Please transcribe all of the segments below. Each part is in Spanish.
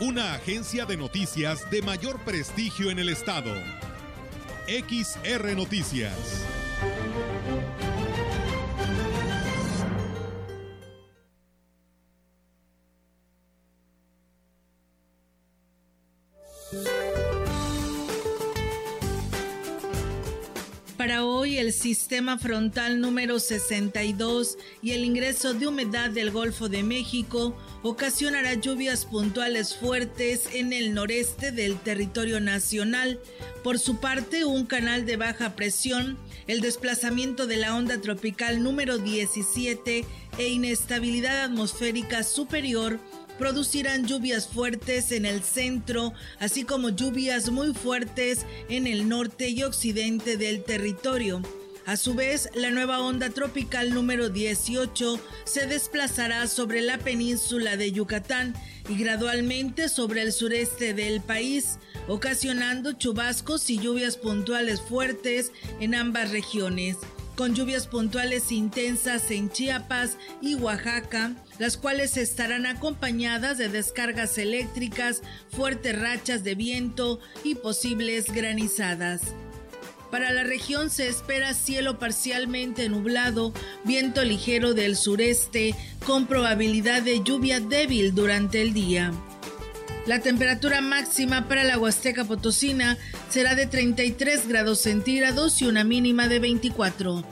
Una agencia de noticias de mayor prestigio en el estado. XR Noticias. Para hoy el sistema frontal número 62 y el ingreso de humedad del Golfo de México ocasionará lluvias puntuales fuertes en el noreste del territorio nacional. Por su parte, un canal de baja presión, el desplazamiento de la onda tropical número 17 e inestabilidad atmosférica superior producirán lluvias fuertes en el centro, así como lluvias muy fuertes en el norte y occidente del territorio. A su vez, la nueva onda tropical número 18 se desplazará sobre la península de Yucatán y gradualmente sobre el sureste del país, ocasionando chubascos y lluvias puntuales fuertes en ambas regiones con lluvias puntuales intensas en Chiapas y Oaxaca, las cuales estarán acompañadas de descargas eléctricas, fuertes rachas de viento y posibles granizadas. Para la región se espera cielo parcialmente nublado, viento ligero del sureste, con probabilidad de lluvia débil durante el día. La temperatura máxima para la Huasteca Potosina será de 33 grados centígrados y una mínima de 24.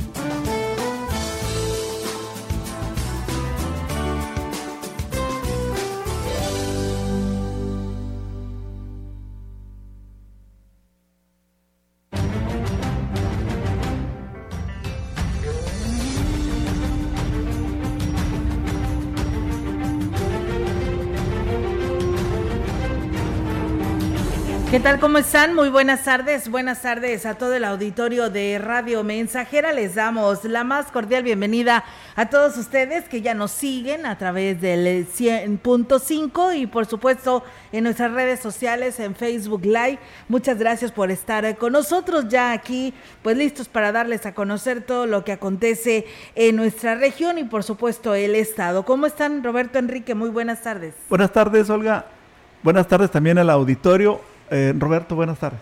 ¿Cómo están? Muy buenas tardes. Buenas tardes a todo el auditorio de Radio Mensajera. Les damos la más cordial bienvenida a todos ustedes que ya nos siguen a través del 100.5 y por supuesto en nuestras redes sociales, en Facebook Live. Muchas gracias por estar con nosotros ya aquí, pues listos para darles a conocer todo lo que acontece en nuestra región y por supuesto el Estado. ¿Cómo están, Roberto Enrique? Muy buenas tardes. Buenas tardes, Olga. Buenas tardes también al auditorio. Eh, Roberto, buenas tardes.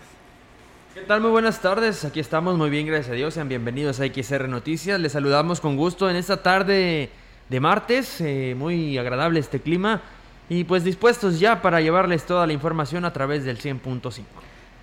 ¿Qué tal? Muy buenas tardes. Aquí estamos muy bien, gracias a Dios. Sean bienvenidos a XR Noticias. Les saludamos con gusto en esta tarde de martes. Eh, muy agradable este clima. Y pues dispuestos ya para llevarles toda la información a través del 100.5.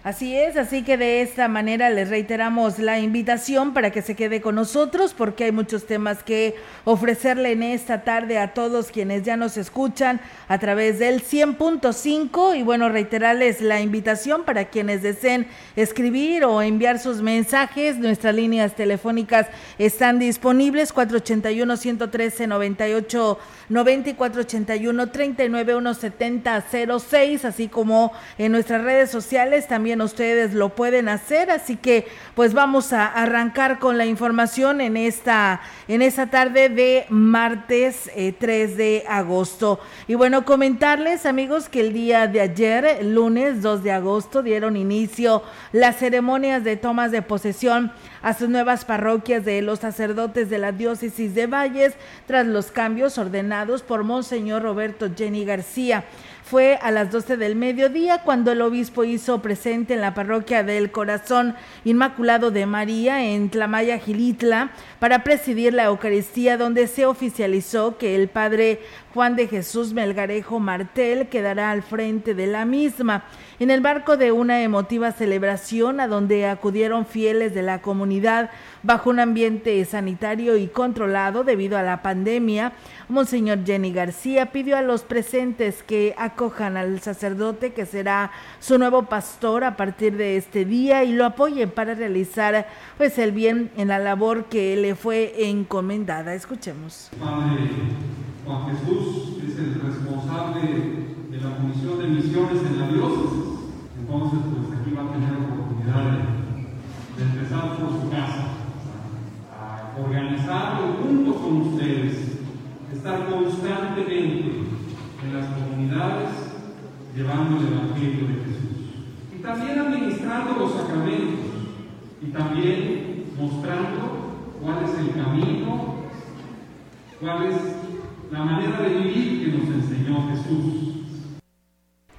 Así es, así que de esta manera les reiteramos la invitación para que se quede con nosotros porque hay muchos temas que ofrecerle en esta tarde a todos quienes ya nos escuchan a través del 100.5 y bueno, reiterarles la invitación para quienes deseen escribir o enviar sus mensajes. Nuestras líneas telefónicas están disponibles 481 113 98 94 81 39 170 06, así como en nuestras redes sociales también ustedes lo pueden hacer, así que pues vamos a arrancar con la información en esta, en esta tarde de martes 3 eh, de agosto. Y bueno, comentarles amigos que el día de ayer, lunes 2 de agosto, dieron inicio las ceremonias de tomas de posesión a sus nuevas parroquias de los sacerdotes de la diócesis de Valles tras los cambios ordenados por Monseñor Roberto Jenny García fue a las 12 del mediodía cuando el obispo hizo presente en la parroquia del Corazón Inmaculado de María en Tlamaya, Gilitla, para presidir la Eucaristía donde se oficializó que el padre Juan de Jesús Melgarejo Martel quedará al frente de la misma. En el marco de una emotiva celebración a donde acudieron fieles de la comunidad bajo un ambiente sanitario y controlado debido a la pandemia, Monseñor Jenny García pidió a los presentes que acojan al sacerdote que será su nuevo pastor a partir de este día y lo apoyen para realizar pues el bien en la labor que fue encomendada. Escuchemos. Padre Juan Jesús es el responsable de la Comisión de Misiones en la diócesis. Entonces, pues aquí va a tener oportunidad de, empezar por su casa, a organizarlo junto con ustedes, estar constantemente en las comunidades llevando el Evangelio de Jesús. Y también administrando los sacramentos y también mostrando cuál es el camino, cuál es la manera de vivir que nos enseñó Jesús.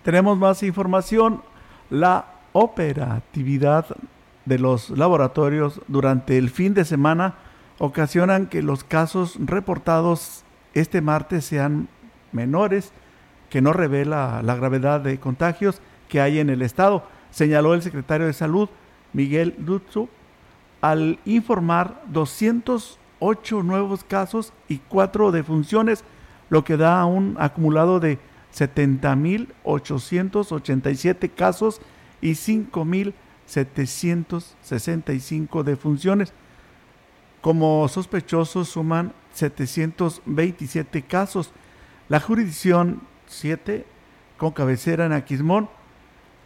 Tenemos más información. La operatividad de los laboratorios durante el fin de semana ocasionan que los casos reportados este martes sean menores, que no revela la gravedad de contagios que hay en el estado, señaló el secretario de Salud, Miguel Lutzu, al informar 208 nuevos casos y 4 defunciones, lo que da un acumulado de 70.887 casos y 5.765 defunciones. Como sospechosos suman 727 casos. La jurisdicción 7, con cabecera en Aquismón,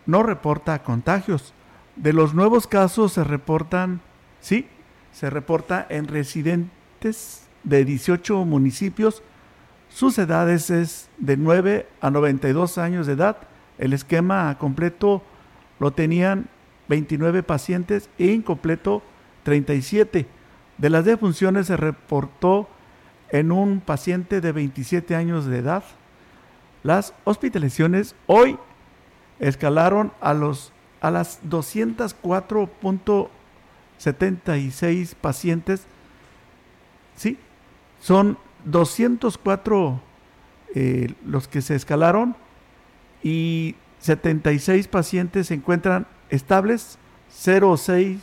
no reporta contagios. De los nuevos casos se reportan, sí, se reporta en residentes de 18 municipios. Sus edades es de 9 a 92 años de edad. El esquema completo lo tenían 29 pacientes e incompleto 37. De las defunciones se reportó en un paciente de 27 años de edad. Las hospitalizaciones hoy escalaron a los a las 204.76 pacientes. Sí, son 204 eh, los que se escalaron y 76 pacientes se encuentran estables, 0,6,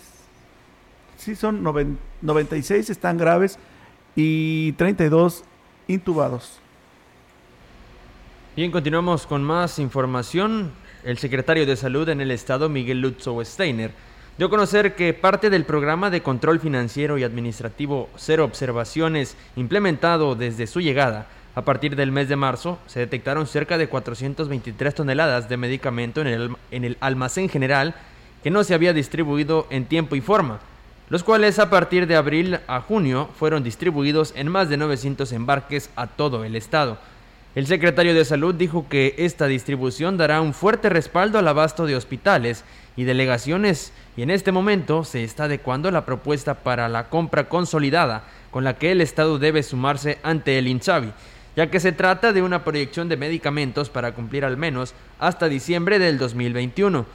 sí son 96 están graves y 32 intubados. Bien, continuamos con más información. El secretario de Salud en el Estado, Miguel Lutzow Steiner, dio a conocer que parte del programa de control financiero y administrativo Cero Observaciones, implementado desde su llegada, a partir del mes de marzo, se detectaron cerca de 423 toneladas de medicamento en el, en el almacén general que no se había distribuido en tiempo y forma, los cuales a partir de abril a junio fueron distribuidos en más de 900 embarques a todo el estado. El secretario de Salud dijo que esta distribución dará un fuerte respaldo al abasto de hospitales y delegaciones y en este momento se está adecuando la propuesta para la compra consolidada con la que el Estado debe sumarse ante el INSABI, ya que se trata de una proyección de medicamentos para cumplir al menos hasta diciembre del 2021.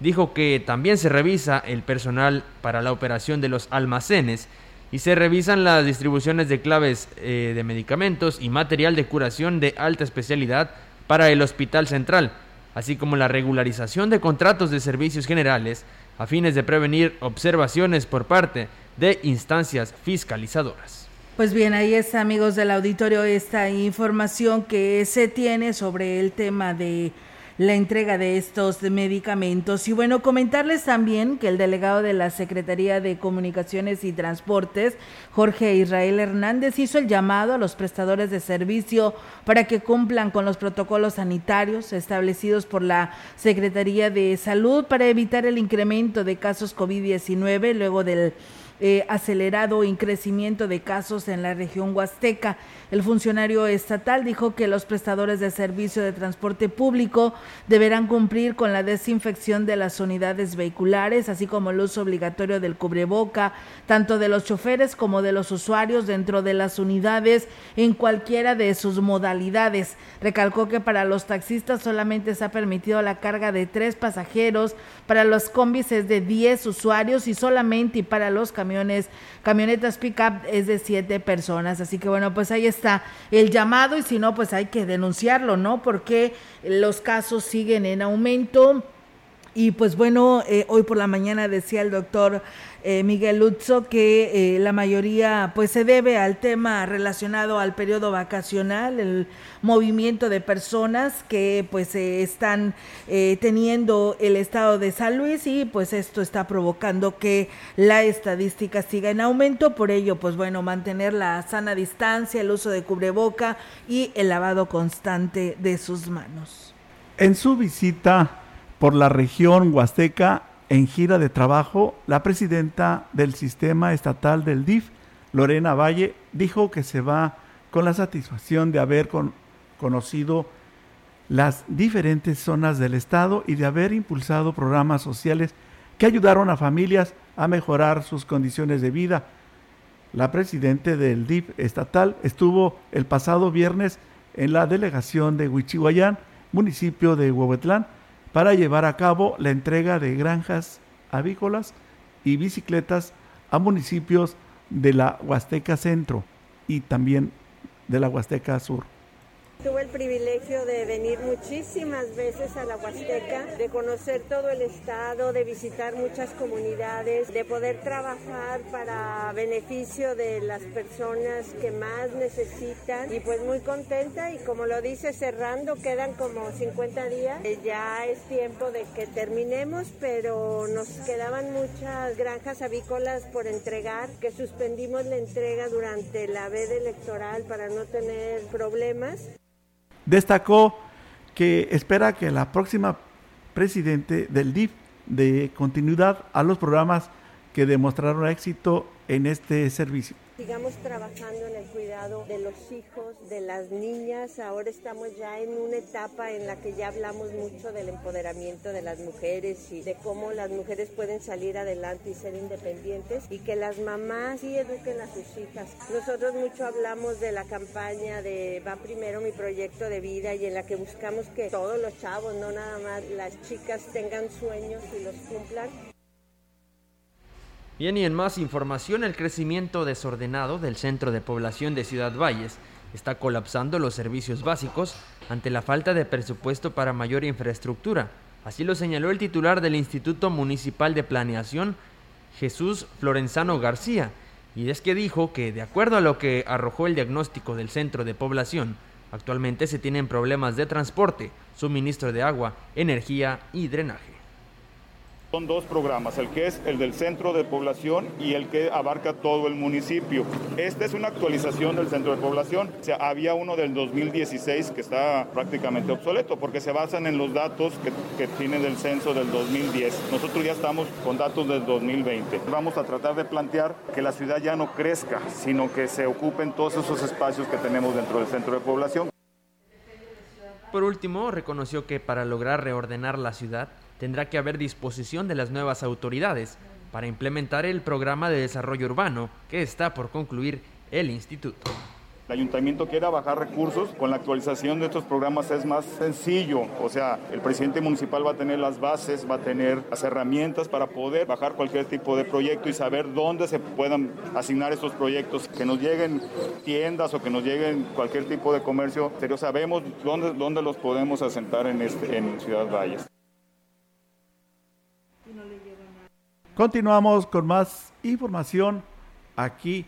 Dijo que también se revisa el personal para la operación de los almacenes y se revisan las distribuciones de claves eh, de medicamentos y material de curación de alta especialidad para el Hospital Central, así como la regularización de contratos de servicios generales a fines de prevenir observaciones por parte de instancias fiscalizadoras. Pues bien, ahí está, amigos del auditorio, esta información que se tiene sobre el tema de la entrega de estos medicamentos. Y bueno, comentarles también que el delegado de la Secretaría de Comunicaciones y Transportes, Jorge Israel Hernández, hizo el llamado a los prestadores de servicio para que cumplan con los protocolos sanitarios establecidos por la Secretaría de Salud para evitar el incremento de casos COVID-19 luego del eh, acelerado crecimiento de casos en la región huasteca. El funcionario estatal dijo que los prestadores de servicio de transporte público deberán cumplir con la desinfección de las unidades vehiculares, así como el uso obligatorio del cubreboca, tanto de los choferes como de los usuarios dentro de las unidades en cualquiera de sus modalidades. Recalcó que para los taxistas solamente se ha permitido la carga de tres pasajeros, para los combis es de 10 usuarios y solamente para los camiones, camionetas pick-up es de siete personas. Así que bueno, pues ahí está el llamado y si no, pues hay que denunciarlo, ¿no? Porque los casos siguen en aumento. Y pues bueno, eh, hoy por la mañana decía el doctor eh, Miguel Lutzo que eh, la mayoría pues se debe al tema relacionado al periodo vacacional, el movimiento de personas que pues están teniendo el estado de San Luis y pues esto está provocando que la estadística siga en aumento, por ello pues bueno, mantener la sana distancia, el uso de cubreboca y el lavado constante de sus manos. En su visita por la región huasteca en gira de trabajo, la presidenta del sistema estatal del DIF, Lorena Valle, dijo que se va con la satisfacción de haber conocido las diferentes zonas del Estado y de haber impulsado programas sociales que ayudaron a familias a mejorar sus condiciones de vida. La presidenta del DIF estatal estuvo el pasado viernes en la delegación de Huichihuayán, municipio de Huehuetlán, para llevar a cabo la entrega de granjas avícolas y bicicletas a municipios de la Huasteca Centro y también de la Huasteca Sur. Tuve el privilegio de venir muchísimas veces a la Huasteca, de conocer todo el estado, de visitar muchas comunidades, de poder trabajar para beneficio de las personas que más necesitan y pues muy contenta y como lo dice cerrando, quedan como 50 días, ya es tiempo de que terminemos, pero nos quedaban muchas granjas avícolas por entregar, que suspendimos la entrega durante la veda electoral para no tener problemas. Destacó que espera que la próxima presidente del DIF dé continuidad a los programas que demostraron éxito en este servicio sigamos trabajando en el cuidado de los hijos, de las niñas. Ahora estamos ya en una etapa en la que ya hablamos mucho del empoderamiento de las mujeres y de cómo las mujeres pueden salir adelante y ser independientes y que las mamás sí eduquen a sus hijas. Nosotros mucho hablamos de la campaña de Va primero mi proyecto de vida y en la que buscamos que todos los chavos, no nada más las chicas, tengan sueños y los cumplan Bien, y en más información, el crecimiento desordenado del centro de población de Ciudad Valles está colapsando los servicios básicos ante la falta de presupuesto para mayor infraestructura. Así lo señaló el titular del Instituto Municipal de Planeación, Jesús Florenzano García, y es que dijo que, de acuerdo a lo que arrojó el diagnóstico del centro de población, actualmente se tienen problemas de transporte, suministro de agua, energía y drenaje. Son dos programas, el que es el del centro de población y el que abarca todo el municipio. Esta es una actualización del centro de población. Había uno del 2016 que está prácticamente obsoleto porque se basan en los datos que, que tiene del censo del 2010. Nosotros ya estamos con datos del 2020. Vamos a tratar de plantear que la ciudad ya no crezca, sino que se ocupen todos esos espacios que tenemos dentro del centro de población. Por último, reconoció que para lograr reordenar la ciudad, tendrá que haber disposición de las nuevas autoridades para implementar el programa de desarrollo urbano que está por concluir el instituto. El ayuntamiento quiera bajar recursos, con la actualización de estos programas es más sencillo, o sea, el presidente municipal va a tener las bases, va a tener las herramientas para poder bajar cualquier tipo de proyecto y saber dónde se puedan asignar estos proyectos, que nos lleguen tiendas o que nos lleguen cualquier tipo de comercio, pero sabemos dónde, dónde los podemos asentar en, este, en Ciudad Valles. Continuamos con más información aquí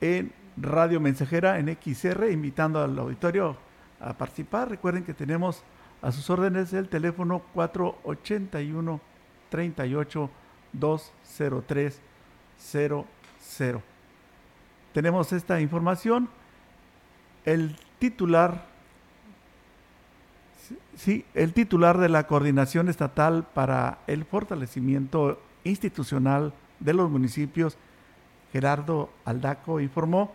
en Radio Mensajera en XR, invitando al auditorio a participar. Recuerden que tenemos a sus órdenes el teléfono 481 38 203 00. Tenemos esta información. El titular Sí, el titular de la Coordinación Estatal para el Fortalecimiento institucional de los municipios, Gerardo Aldaco, informó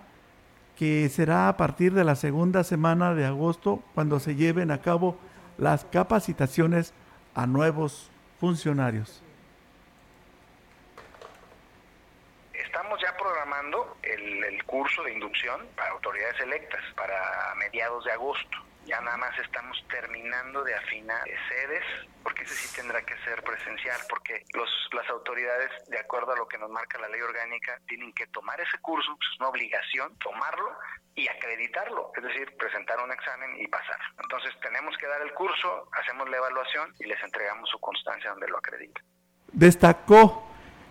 que será a partir de la segunda semana de agosto cuando se lleven a cabo las capacitaciones a nuevos funcionarios. Estamos ya programando el, el curso de inducción para autoridades electas para mediados de agosto ya nada más estamos terminando de afinar sedes, porque ese sí tendrá que ser presencial, porque los, las autoridades, de acuerdo a lo que nos marca la ley orgánica, tienen que tomar ese curso, es una obligación tomarlo y acreditarlo, es decir, presentar un examen y pasar. Entonces tenemos que dar el curso, hacemos la evaluación y les entregamos su constancia donde lo acrediten. Destacó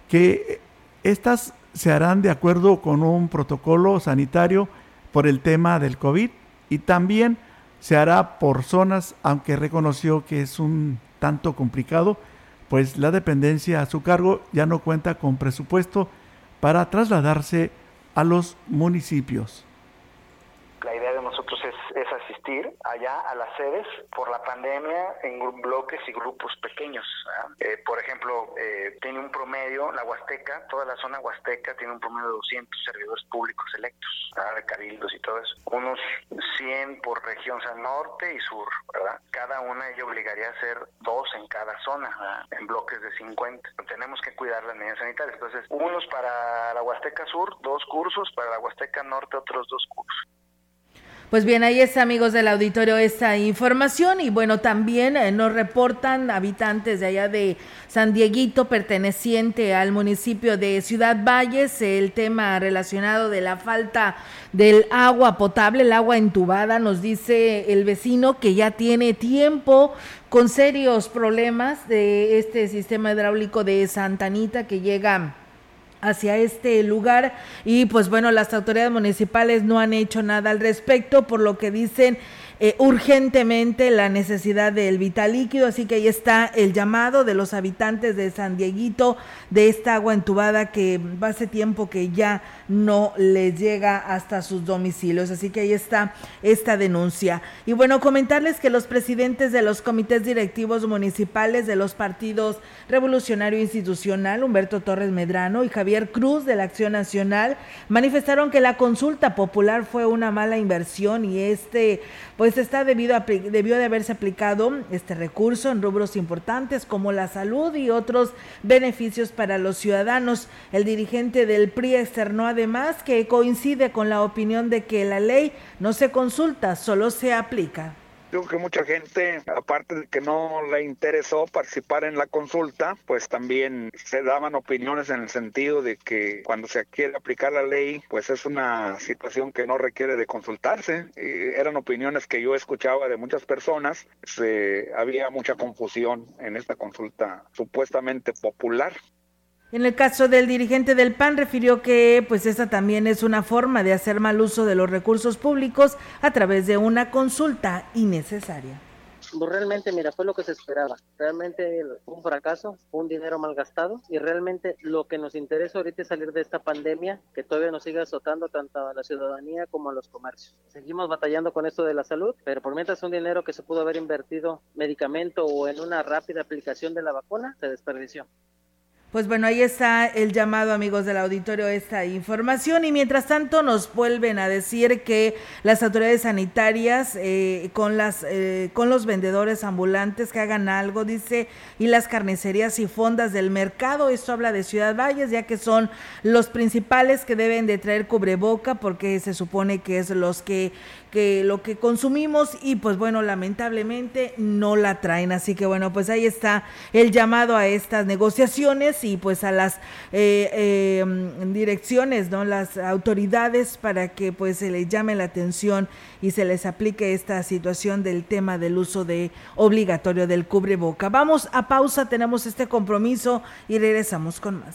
que estas se harán de acuerdo con un protocolo sanitario por el tema del COVID y también se hará por zonas, aunque reconoció que es un tanto complicado, pues la dependencia a su cargo ya no cuenta con presupuesto para trasladarse a los municipios de nosotros es, es allá a las sedes por la pandemia en bloques y grupos pequeños. Eh, por ejemplo, eh, tiene un promedio, la Huasteca, toda la zona Huasteca tiene un promedio de 200 servidores públicos electos, de cabildos y todo eso. Unos 100 por región, o norte y sur, ¿verdad? Cada una ello obligaría a hacer dos en cada zona, en bloques de 50. Tenemos que cuidar las medidas sanitarias. Entonces, unos para la Huasteca Sur, dos cursos, para la Huasteca Norte otros dos cursos. Pues bien, ahí está, amigos del auditorio, esta información. Y bueno, también eh, nos reportan habitantes de allá de San Dieguito, perteneciente al municipio de Ciudad Valles, el tema relacionado de la falta del agua potable, el agua entubada. Nos dice el vecino que ya tiene tiempo con serios problemas de este sistema hidráulico de Santanita que llega hacia este lugar y pues bueno, las autoridades municipales no han hecho nada al respecto, por lo que dicen eh, urgentemente la necesidad del vital líquido, así que ahí está el llamado de los habitantes de San Dieguito de esta agua entubada que hace tiempo que ya no les llega hasta sus domicilios, así que ahí está esta denuncia. Y bueno, comentarles que los presidentes de los comités directivos municipales de los partidos Revolucionario Institucional, Humberto Torres Medrano y Javier Cruz de la Acción Nacional, manifestaron que la consulta popular fue una mala inversión y este pues está debido debió de haberse aplicado este recurso en rubros importantes como la salud y otros beneficios para los ciudadanos. El dirigente del PRI externó además que coincide con la opinión de que la ley no se consulta, solo se aplica. Creo que mucha gente, aparte de que no le interesó participar en la consulta, pues también se daban opiniones en el sentido de que cuando se quiere aplicar la ley, pues es una situación que no requiere de consultarse. eran opiniones que yo escuchaba de muchas personas. Se, había mucha confusión en esta consulta supuestamente popular. En el caso del dirigente del PAN refirió que pues esta también es una forma de hacer mal uso de los recursos públicos a través de una consulta innecesaria. Pues realmente, mira, fue lo que se esperaba. Realmente un fracaso, un dinero mal gastado y realmente lo que nos interesa ahorita es salir de esta pandemia que todavía nos sigue azotando tanto a la ciudadanía como a los comercios. Seguimos batallando con esto de la salud, pero por mientras un dinero que se pudo haber invertido medicamento o en una rápida aplicación de la vacuna se desperdició. Pues bueno, ahí está el llamado, amigos del auditorio, esta información. Y mientras tanto, nos vuelven a decir que las autoridades sanitarias eh, con, las, eh, con los vendedores ambulantes que hagan algo, dice, y las carnicerías y fondas del mercado. Esto habla de Ciudad Valles, ya que son los principales que deben de traer cubreboca, porque se supone que es los que que lo que consumimos y pues bueno, lamentablemente no la traen. Así que bueno, pues ahí está el llamado a estas negociaciones y pues a las eh, em, direcciones, ¿no? Las autoridades para que pues se les llame la atención y se les aplique esta situación del tema del uso de obligatorio del cubreboca. Vamos a pausa, tenemos este compromiso y regresamos con más.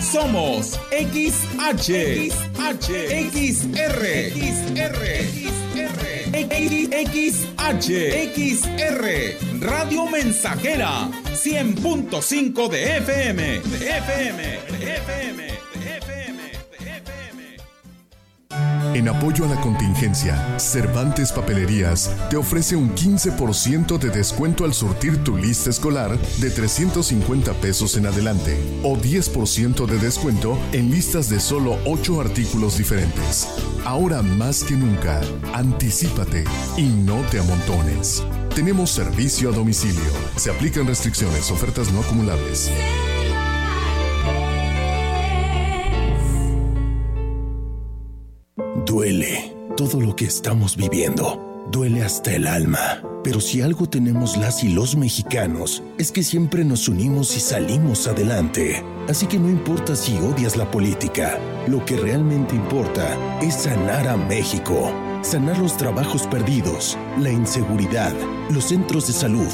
Somos XH, XH, XR, XR, XR, XR, Radio Mensajera, 100.5 de FM, de FM, de FM, de FM. En apoyo a la contingencia, Cervantes Papelerías te ofrece un 15% de descuento al surtir tu lista escolar de 350 pesos en adelante o 10% de descuento en listas de solo 8 artículos diferentes. Ahora más que nunca, anticipate y no te amontones. Tenemos servicio a domicilio. Se aplican restricciones, ofertas no acumulables. Duele todo lo que estamos viviendo duele hasta el alma. Pero si algo tenemos las y los mexicanos, es que siempre nos unimos y salimos adelante. Así que no importa si odias la política, lo que realmente importa es sanar a México. Sanar los trabajos perdidos, la inseguridad, los centros de salud.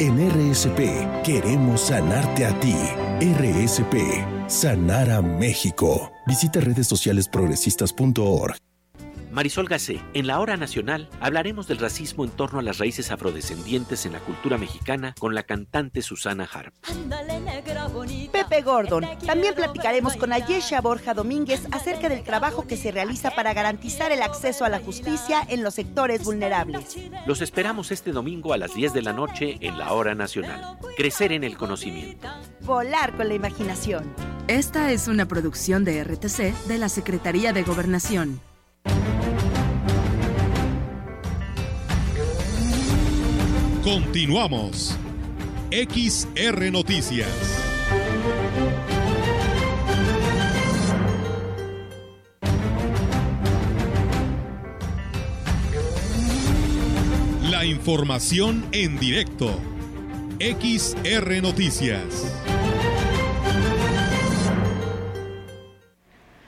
En RSP queremos sanarte a ti. RSP, sanar a México. Visita redes sociales progresistas.org. Marisol Gacé, en la hora nacional hablaremos del racismo en torno a las raíces afrodescendientes en la cultura mexicana con la cantante Susana Harp. Pepe Gordon. También platicaremos con Ayesha Borja Domínguez acerca del trabajo que se realiza para garantizar el acceso a la justicia en los sectores vulnerables. Los esperamos este domingo a las 10 de la noche en la hora nacional. Crecer en el conocimiento. Volar con la imaginación. Esta es una producción de RTC de la Secretaría de Gobernación. Continuamos. XR Noticias. La información en directo. XR Noticias.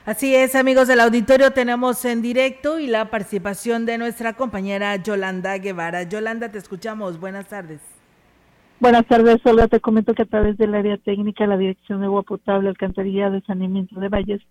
Así es, amigos del auditorio, tenemos en directo y la participación de nuestra compañera Yolanda Guevara. Yolanda, te escuchamos. Buenas tardes. Buenas tardes, Olga. Te comento que a través del área técnica, la Dirección de Agua Potable, Alcantarilla de Saneamiento de Valles,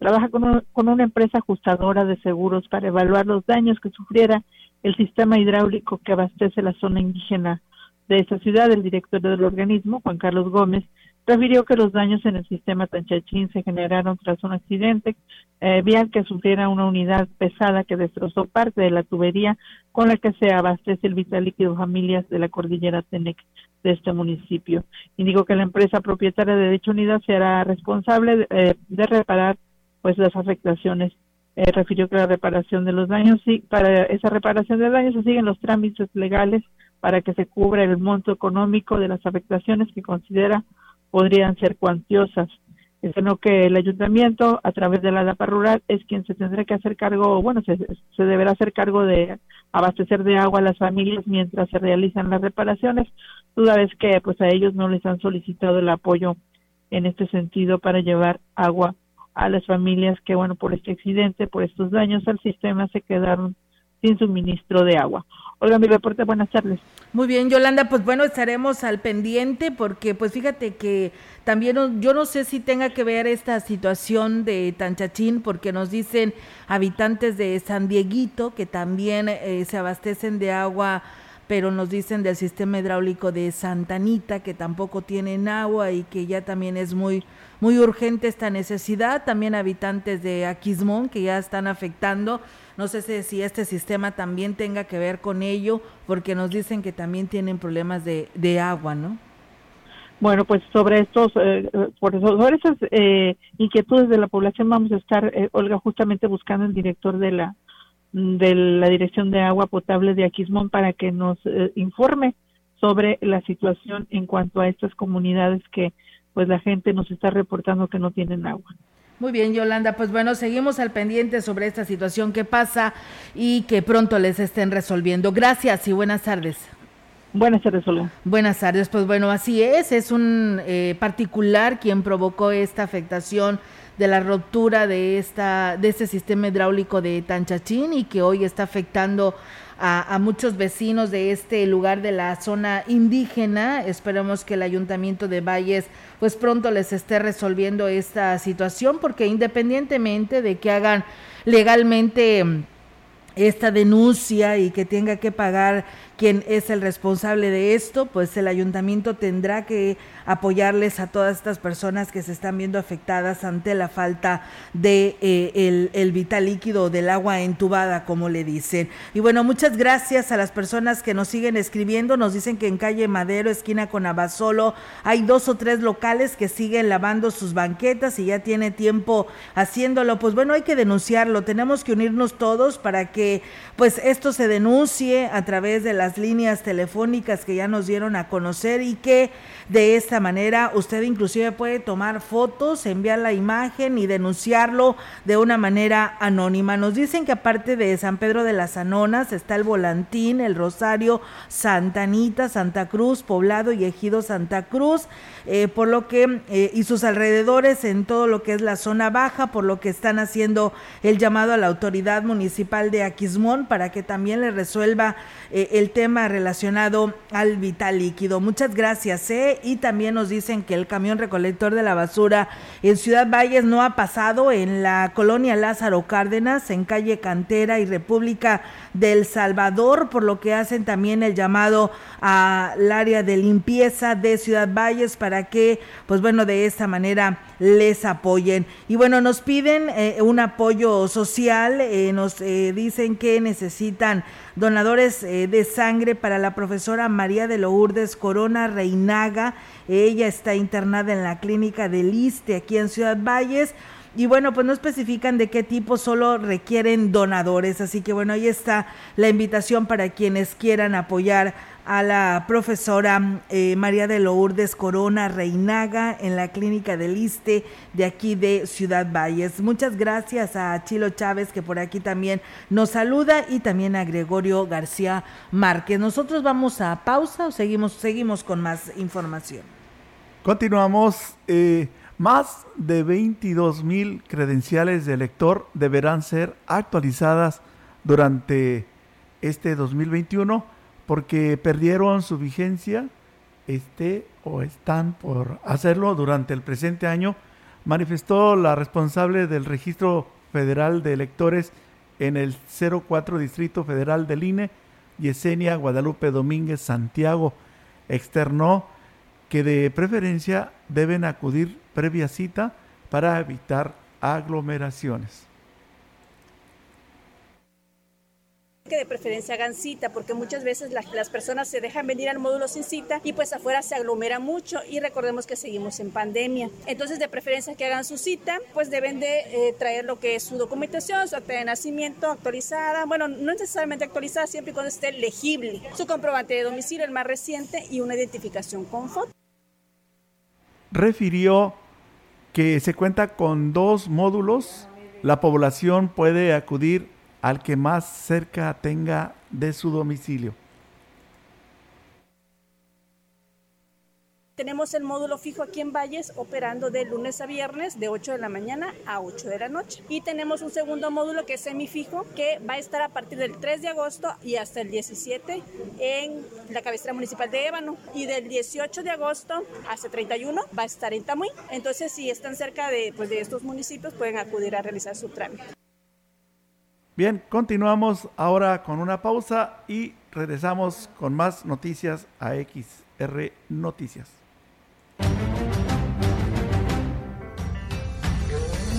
trabaja con, con una empresa ajustadora de seguros para evaluar los daños que sufriera el sistema hidráulico que abastece la zona indígena de esta ciudad. El director del organismo, Juan Carlos Gómez, refirió que los daños en el sistema Tanchachín se generaron tras un accidente eh, vial que sufriera una unidad pesada que destrozó parte de la tubería con la que se abastece el vital líquido familias de la cordillera Tenec de este municipio. Indicó que la empresa propietaria de dicha unidad será responsable de, eh, reparar pues las afectaciones. Eh, refirió que la reparación de los daños, sí, para esa reparación de daños se siguen los trámites legales para que se cubra el monto económico de las afectaciones que considera podrían ser cuantiosas, sino que el ayuntamiento, a través de la DAPA rural, es quien se tendrá que hacer cargo, bueno, se, se deberá hacer cargo de abastecer de agua a las familias mientras se realizan las reparaciones, toda vez que pues a ellos no les han solicitado el apoyo en este sentido para llevar agua a las familias que, bueno, por este accidente, por estos daños al sistema, se quedaron sin suministro de agua. Oiga, mi reporte, buenas tardes. Muy bien, Yolanda, pues bueno, estaremos al pendiente porque pues fíjate que también yo no sé si tenga que ver esta situación de Tanchachín porque nos dicen habitantes de San Dieguito que también eh, se abastecen de agua pero nos dicen del sistema hidráulico de Santanita que tampoco tienen agua y que ya también es muy muy urgente esta necesidad, también habitantes de Aquismón que ya están afectando no sé si este sistema también tenga que ver con ello, porque nos dicen que también tienen problemas de, de agua, ¿no? Bueno, pues sobre estos, eh, por eso, sobre esas eh, inquietudes de la población vamos a estar, eh, Olga, justamente buscando el director de la de la Dirección de Agua Potable de Aquismón para que nos informe sobre la situación en cuanto a estas comunidades que pues la gente nos está reportando que no tienen agua. Muy bien, Yolanda. Pues bueno, seguimos al pendiente sobre esta situación que pasa y que pronto les estén resolviendo. Gracias y buenas tardes. Buenas tardes, Olga. Buenas tardes. Pues bueno, así es. Es un eh, particular quien provocó esta afectación de la ruptura de esta de este sistema hidráulico de Tanchachín y que hoy está afectando a, muchos vecinos de este lugar de la zona indígena. Esperemos que el ayuntamiento de Valles pues pronto les esté resolviendo esta situación porque independientemente de que hagan legalmente mm, esta denuncia y que tenga que pagar quien es el responsable de esto, pues el ayuntamiento tendrá que apoyarles a todas estas personas que se están viendo afectadas ante la falta de eh, el, vital líquido del agua entubada, como le dicen. Y bueno, muchas gracias a las personas que nos siguen escribiendo. Nos dicen que en calle Madero, esquina con Abasolo, hay dos o tres locales que siguen lavando sus banquetas y ya tiene tiempo haciéndolo. Pues bueno, hay que denunciarlo. Tenemos que unirnos todos para que pues esto se denuncie a través de las líneas telefónicas que ya nos dieron a conocer y que de esta manera usted inclusive puede tomar fotos, enviar la imagen y denunciarlo de una manera anónima. Nos dicen que aparte de San Pedro de las Anonas está el Volantín, el Rosario, Santa Anita, Santa Cruz, Poblado y Ejido Santa Cruz, eh, por lo que eh, y sus alrededores en todo lo que es la zona baja, por lo que están haciendo el llamado a la autoridad municipal de Aquismón para que también le resuelva eh, el tema relacionado al vital líquido. Muchas gracias. ¿eh? Y también nos dicen que el camión recolector de la basura en Ciudad Valles no ha pasado en la colonia Lázaro Cárdenas, en calle Cantera y República del Salvador, por lo que hacen también el llamado al área de limpieza de Ciudad Valles para que, pues bueno, de esta manera les apoyen. Y bueno, nos piden eh, un apoyo social, eh, nos eh, dicen que necesitan donadores de sangre para la profesora María de Lourdes Corona Reinaga. Ella está internada en la clínica del Liste aquí en Ciudad Valles. Y bueno, pues no especifican de qué tipo, solo requieren donadores. Así que bueno, ahí está la invitación para quienes quieran apoyar a la profesora eh, María de Lourdes Corona Reinaga en la clínica del Iste de aquí de Ciudad Valles. Muchas gracias a Chilo Chávez que por aquí también nos saluda y también a Gregorio García Márquez. Nosotros vamos a pausa o seguimos, seguimos con más información. Continuamos. Eh, más de 22 mil credenciales de elector deberán ser actualizadas durante este 2021 porque perdieron su vigencia este o están por hacerlo durante el presente año, manifestó la responsable del Registro Federal de Electores en el 04 Distrito Federal del INE, Yesenia Guadalupe Domínguez Santiago. Externó que de preferencia deben acudir previa cita para evitar aglomeraciones. que de preferencia hagan cita porque muchas veces las personas se dejan venir al módulo sin cita y pues afuera se aglomera mucho y recordemos que seguimos en pandemia. Entonces de preferencia que hagan su cita pues deben de eh, traer lo que es su documentación, su acta de nacimiento actualizada, bueno no necesariamente actualizada siempre y cuando esté legible, su comprobante de domicilio el más reciente y una identificación con foto. Refirió que se cuenta con dos módulos, la población puede acudir al que más cerca tenga de su domicilio. Tenemos el módulo fijo aquí en Valles operando de lunes a viernes de 8 de la mañana a 8 de la noche. Y tenemos un segundo módulo que es semifijo que va a estar a partir del 3 de agosto y hasta el 17 en la cabecera municipal de Ébano. Y del 18 de agosto hasta el 31 va a estar en Tamuy. Entonces si están cerca de, pues, de estos municipios pueden acudir a realizar su trámite. Bien, continuamos ahora con una pausa y regresamos con más noticias a XR Noticias.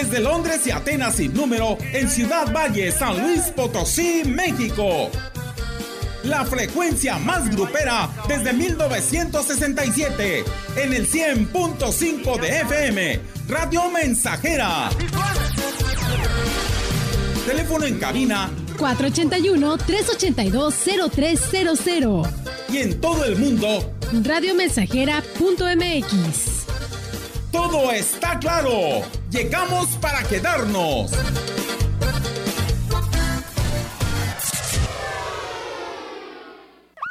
Desde Londres y Atenas sin número, en Ciudad Valle, San Luis Potosí, México. La frecuencia más grupera desde 1967, en el 100.5 de FM, Radio Mensajera. Teléfono en cabina 481-382-0300. Y en todo el mundo, radiomensajera.mx. Todo está claro. Llegamos para quedarnos.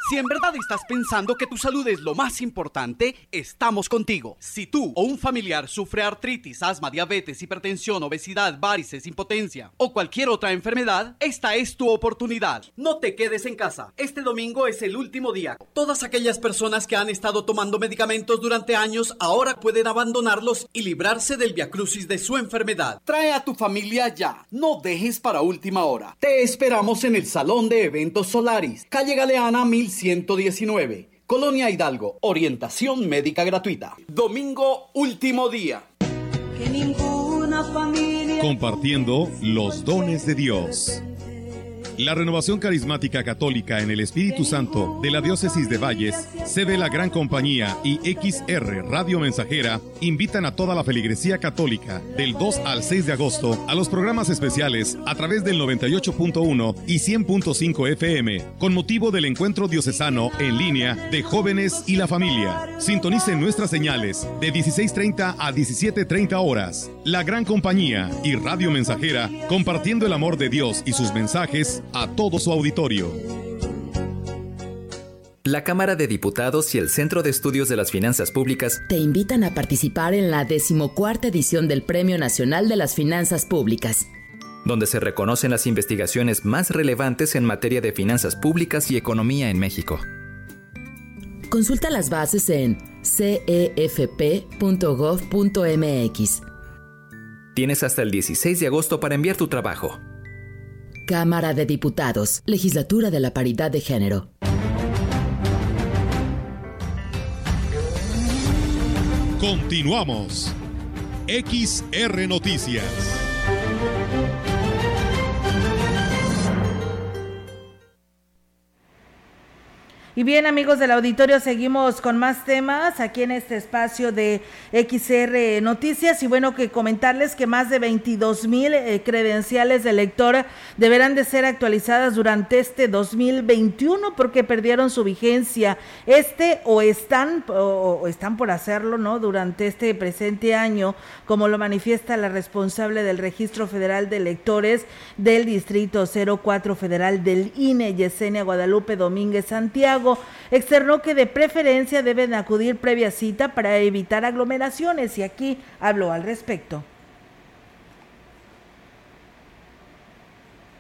Si en verdad estás pensando que tu salud es lo más importante, estamos contigo. Si tú o un familiar sufre artritis, asma, diabetes, hipertensión, obesidad, varices, impotencia o cualquier otra enfermedad, esta es tu oportunidad. No te quedes en casa. Este domingo es el último día. Todas aquellas personas que han estado tomando medicamentos durante años ahora pueden abandonarlos y librarse del viacrucis de su enfermedad. Trae a tu familia ya. No dejes para última hora. Te esperamos en el Salón de Eventos Solaris, calle Galeana 1119. Colonia Hidalgo, orientación médica gratuita. Domingo, último día. Que ninguna familia. Compartiendo los dones de Dios. La renovación carismática católica en el Espíritu Santo de la Diócesis de Valles, CB La Gran Compañía y XR Radio Mensajera invitan a toda la feligresía católica del 2 al 6 de agosto a los programas especiales a través del 98.1 y 100.5 FM con motivo del encuentro diocesano en línea de jóvenes y la familia. Sintonicen nuestras señales de 16.30 a 17.30 horas. La Gran Compañía y Radio Mensajera compartiendo el amor de Dios y sus mensajes a todo su auditorio. La Cámara de Diputados y el Centro de Estudios de las Finanzas Públicas te invitan a participar en la decimocuarta edición del Premio Nacional de las Finanzas Públicas, donde se reconocen las investigaciones más relevantes en materia de finanzas públicas y economía en México. Consulta las bases en cefp.gov.mx. Tienes hasta el 16 de agosto para enviar tu trabajo. Cámara de Diputados, Legislatura de la Paridad de Género. Continuamos. XR Noticias. Y bien, amigos del auditorio, seguimos con más temas aquí en este espacio de XR Noticias. Y bueno, que comentarles que más de 22 mil eh, credenciales de lector deberán de ser actualizadas durante este 2021 porque perdieron su vigencia. Este o están, o están por hacerlo, ¿no? Durante este presente año, como lo manifiesta la responsable del Registro Federal de Electores del Distrito 04 Federal del INE, Yesenia Guadalupe Domínguez Santiago externó que de preferencia deben acudir previa cita para evitar aglomeraciones y aquí habló al respecto.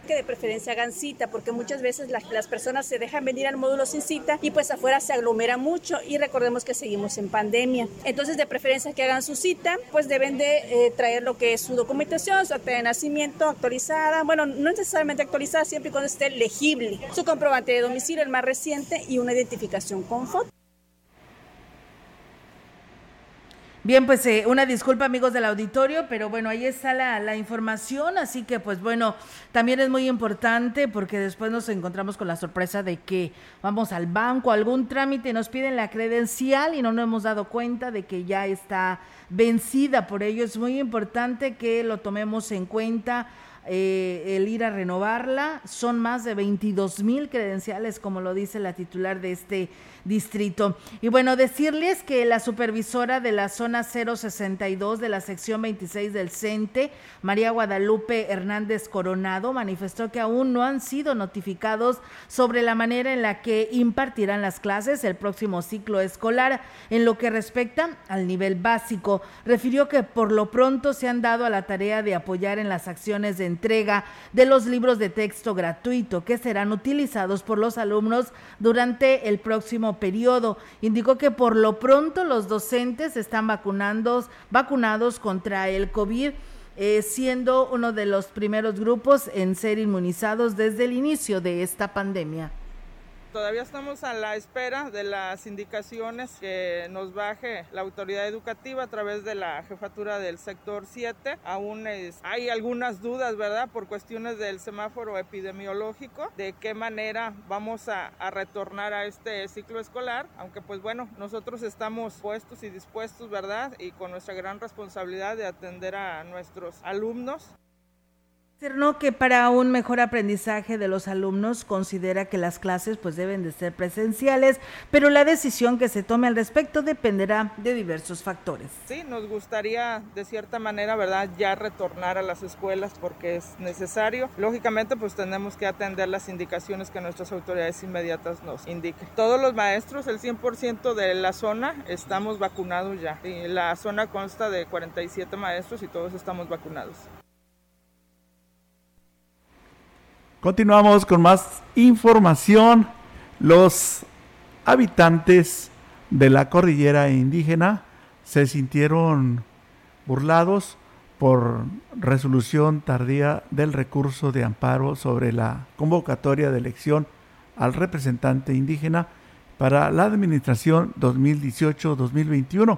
Que de preferencia hagan cita, porque muchas veces las, las, personas se dejan venir al módulo sin cita y pues afuera se aglomera mucho y recordemos que seguimos en pandemia. Entonces, de preferencia que hagan su cita, pues deben de eh, traer lo que es su documentación, su acta de nacimiento actualizada, bueno, no necesariamente actualizada, siempre y cuando esté legible, su comprobante de domicilio, el más reciente y una identificación con foto. Bien, pues eh, una disculpa amigos del auditorio, pero bueno, ahí está la, la, información, así que pues bueno, también es muy importante porque después nos encontramos con la sorpresa de que vamos al banco, algún trámite, nos piden la credencial y no nos hemos dado cuenta de que ya está vencida, por ello es muy importante que lo tomemos en cuenta. Eh, el ir a renovarla. Son más de 22 mil credenciales, como lo dice la titular de este distrito. Y bueno, decirles que la supervisora de la zona 062 de la sección 26 del CENTE, María Guadalupe Hernández Coronado, manifestó que aún no han sido notificados sobre la manera en la que impartirán las clases el próximo ciclo escolar. En lo que respecta al nivel básico, refirió que por lo pronto se han dado a la tarea de apoyar en las acciones de entrega de los libros de texto gratuito que serán utilizados por los alumnos durante el próximo periodo. Indicó que por lo pronto los docentes están vacunados, vacunados contra el COVID. Eh, siendo uno de los primeros grupos en ser inmunizados desde el inicio de esta pandemia. Todavía estamos a la espera de las indicaciones que nos baje la autoridad educativa a través de la jefatura del sector 7. Aún hay algunas dudas, ¿verdad? Por cuestiones del semáforo epidemiológico, de qué manera vamos a, a retornar a este ciclo escolar. Aunque pues bueno, nosotros estamos puestos y dispuestos, ¿verdad? Y con nuestra gran responsabilidad de atender a nuestros alumnos. Cerno que para un mejor aprendizaje de los alumnos considera que las clases pues deben de ser presenciales, pero la decisión que se tome al respecto dependerá de diversos factores. Sí, nos gustaría de cierta manera, ¿verdad?, ya retornar a las escuelas porque es necesario. Lógicamente pues tenemos que atender las indicaciones que nuestras autoridades inmediatas nos indiquen. Todos los maestros, el 100% de la zona, estamos vacunados ya. Y la zona consta de 47 maestros y todos estamos vacunados. Continuamos con más información. Los habitantes de la cordillera indígena se sintieron burlados por resolución tardía del recurso de amparo sobre la convocatoria de elección al representante indígena para la administración 2018-2021.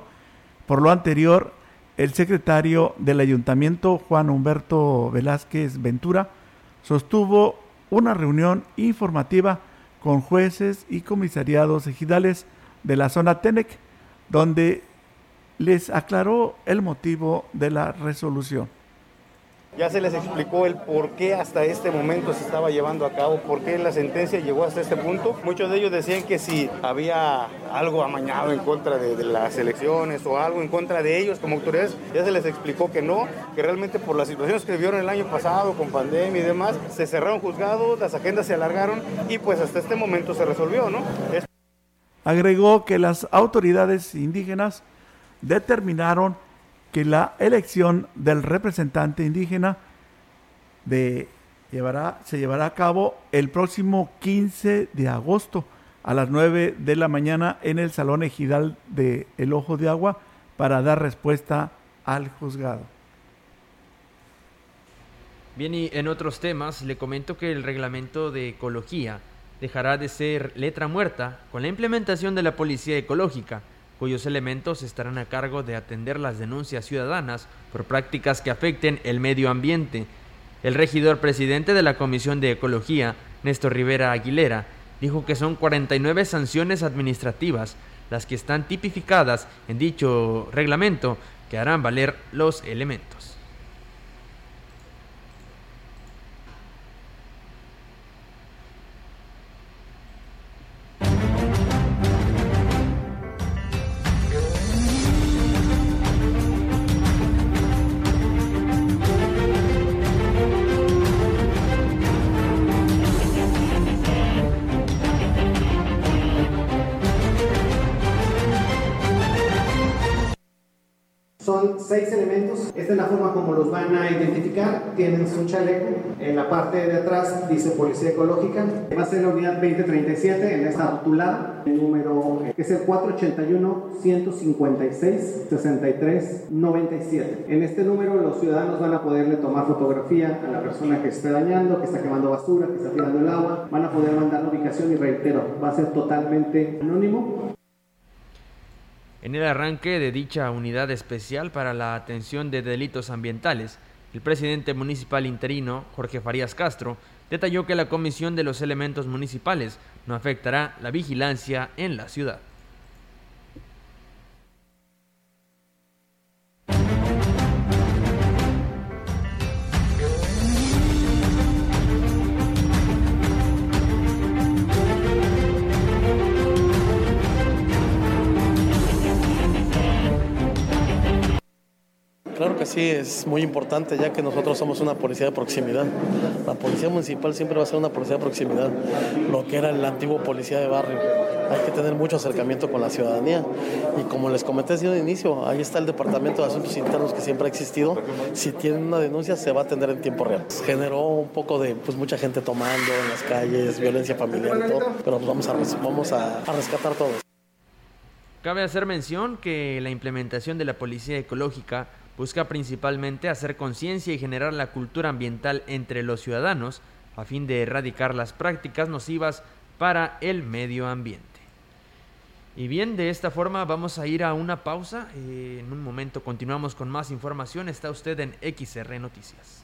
Por lo anterior, el secretario del ayuntamiento, Juan Humberto Velázquez Ventura, sostuvo una reunión informativa con jueces y comisariados ejidales de la zona Tenec, donde les aclaró el motivo de la resolución. Ya se les explicó el por qué hasta este momento se estaba llevando a cabo, por qué la sentencia llegó hasta este punto. Muchos de ellos decían que si había algo amañado en contra de, las elecciones o algo en contra de ellos como autoridades, ya se les explicó que no, que realmente por las situaciones que vivieron el año pasado con pandemia y demás, se cerraron juzgados, las agendas se alargaron y pues hasta este momento se resolvió, ¿no? Agregó que las autoridades indígenas determinaron que la elección del representante indígena de, llevará, se llevará a cabo el próximo 15 de agosto a las 9 de la mañana en el Salón Ejidal de El Ojo de Agua para dar respuesta al juzgado. Bien, y en otros temas le comento que el reglamento de ecología dejará de ser letra muerta con la implementación de la policía ecológica cuyos elementos estarán a cargo de atender las denuncias ciudadanas por prácticas que afecten el medio ambiente. El regidor presidente de la Comisión de Ecología, Néstor Rivera Aguilera, dijo que son 49 sanciones administrativas las que están tipificadas en dicho reglamento que harán valer los elementos. Seis elementos. Esta es la forma como los van a identificar. Tienen su chaleco. En la parte de atrás dice Policía Ecológica. Va a ser la unidad 2037 en esta rotulada. El número que es el 481-156-63-97. En este número los ciudadanos van a poderle tomar fotografía a la persona que está dañando, que está quemando basura, que está tirando el agua. Van a poder mandar la ubicación y reitero, va a ser totalmente anónimo. En el arranque de dicha unidad especial para la atención de delitos ambientales, el presidente municipal interino, Jorge Farías Castro, detalló que la Comisión de los Elementos Municipales no afectará la vigilancia en la ciudad. Que sí, es muy importante ya que nosotros somos una policía de proximidad. La policía municipal siempre va a ser una policía de proximidad, lo que era el antiguo policía de barrio. Hay que tener mucho acercamiento con la ciudadanía y como les comenté desde un inicio, ahí está el Departamento de Asuntos Internos que siempre ha existido. Si tienen una denuncia se va a atender en tiempo real. Generó un poco de pues mucha gente tomando en las calles, violencia familiar y todo, pero vamos a, vamos a, a rescatar todo. Cabe hacer mención que la implementación de la policía ecológica busca principalmente hacer conciencia y generar la cultura ambiental entre los ciudadanos a fin de erradicar las prácticas nocivas para el medio ambiente. Y bien, de esta forma vamos a ir a una pausa. Eh, en un momento continuamos con más información. Está usted en XR Noticias.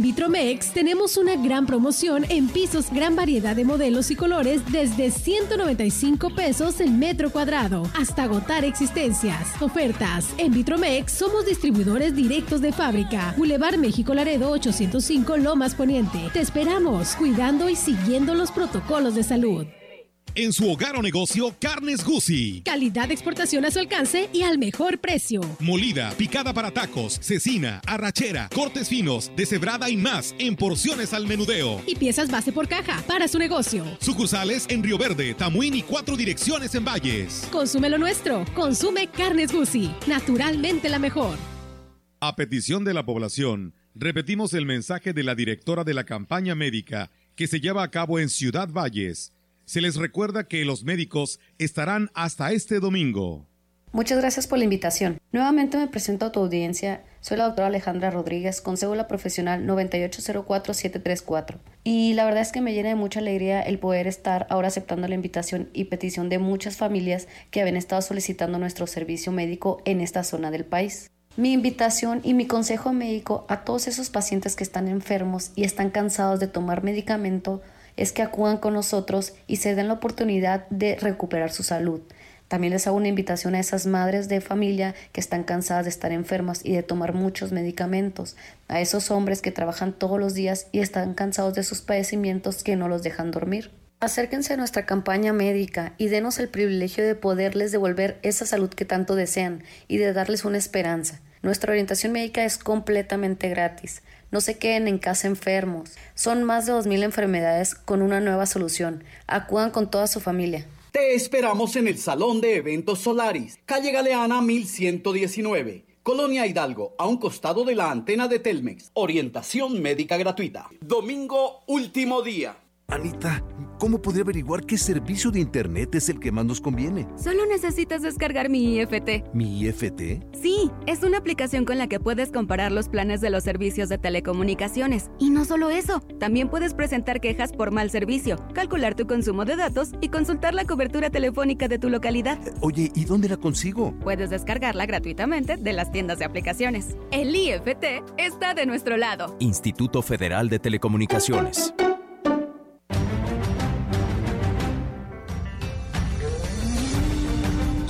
En Vitromex tenemos una gran promoción en pisos, gran variedad de modelos y colores desde 195 pesos el metro cuadrado hasta agotar existencias. Ofertas. En Vitromex somos distribuidores directos de fábrica. Boulevard México Laredo 805 Lomas Poniente. Te esperamos, cuidando y siguiendo los protocolos de salud. En su hogar o negocio, Carnes Gucci. Calidad de exportación a su alcance y al mejor precio. Molida, picada para tacos, cecina, arrachera, cortes finos, deshebrada y más en porciones al menudeo. Y piezas base por caja para su negocio. Sucursales en Río Verde, Tamuín y cuatro direcciones en Valles. Consume lo nuestro. Consume Carnes Gucci. Naturalmente la mejor. A petición de la población, repetimos el mensaje de la directora de la campaña médica que se lleva a cabo en Ciudad Valles se les recuerda que los médicos estarán hasta este domingo. Muchas gracias por la invitación. Nuevamente me presento a tu audiencia. Soy la doctora Alejandra Rodríguez, con cédula profesional 9804734. Y la verdad es que me llena de mucha alegría el poder estar ahora aceptando la invitación y petición de muchas familias que habían estado solicitando nuestro servicio médico en esta zona del país. Mi invitación y mi consejo médico a todos esos pacientes que están enfermos y están cansados de tomar medicamento es que acudan con nosotros y se den la oportunidad de recuperar su salud. También les hago una invitación a esas madres de familia que están cansadas de estar enfermas y de tomar muchos medicamentos, a esos hombres que trabajan todos los días y están cansados de sus padecimientos que no los dejan dormir. Acérquense a nuestra campaña médica y denos el privilegio de poderles devolver esa salud que tanto desean y de darles una esperanza. Nuestra orientación médica es completamente gratis. No se queden en casa enfermos. Son más de 2.000 enfermedades con una nueva solución. Acudan con toda su familia. Te esperamos en el Salón de Eventos Solaris, calle Galeana 1119. Colonia Hidalgo, a un costado de la antena de Telmex. Orientación médica gratuita. Domingo, último día. Anita, ¿cómo podría averiguar qué servicio de Internet es el que más nos conviene? Solo necesitas descargar mi IFT. ¿Mi IFT? Sí, es una aplicación con la que puedes comparar los planes de los servicios de telecomunicaciones. Y no solo eso, también puedes presentar quejas por mal servicio, calcular tu consumo de datos y consultar la cobertura telefónica de tu localidad. Oye, ¿y dónde la consigo? Puedes descargarla gratuitamente de las tiendas de aplicaciones. El IFT está de nuestro lado. Instituto Federal de Telecomunicaciones.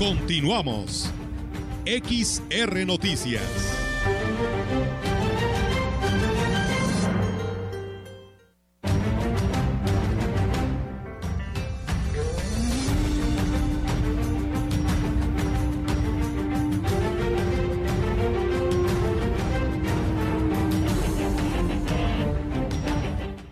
Continuamos. XR Noticias.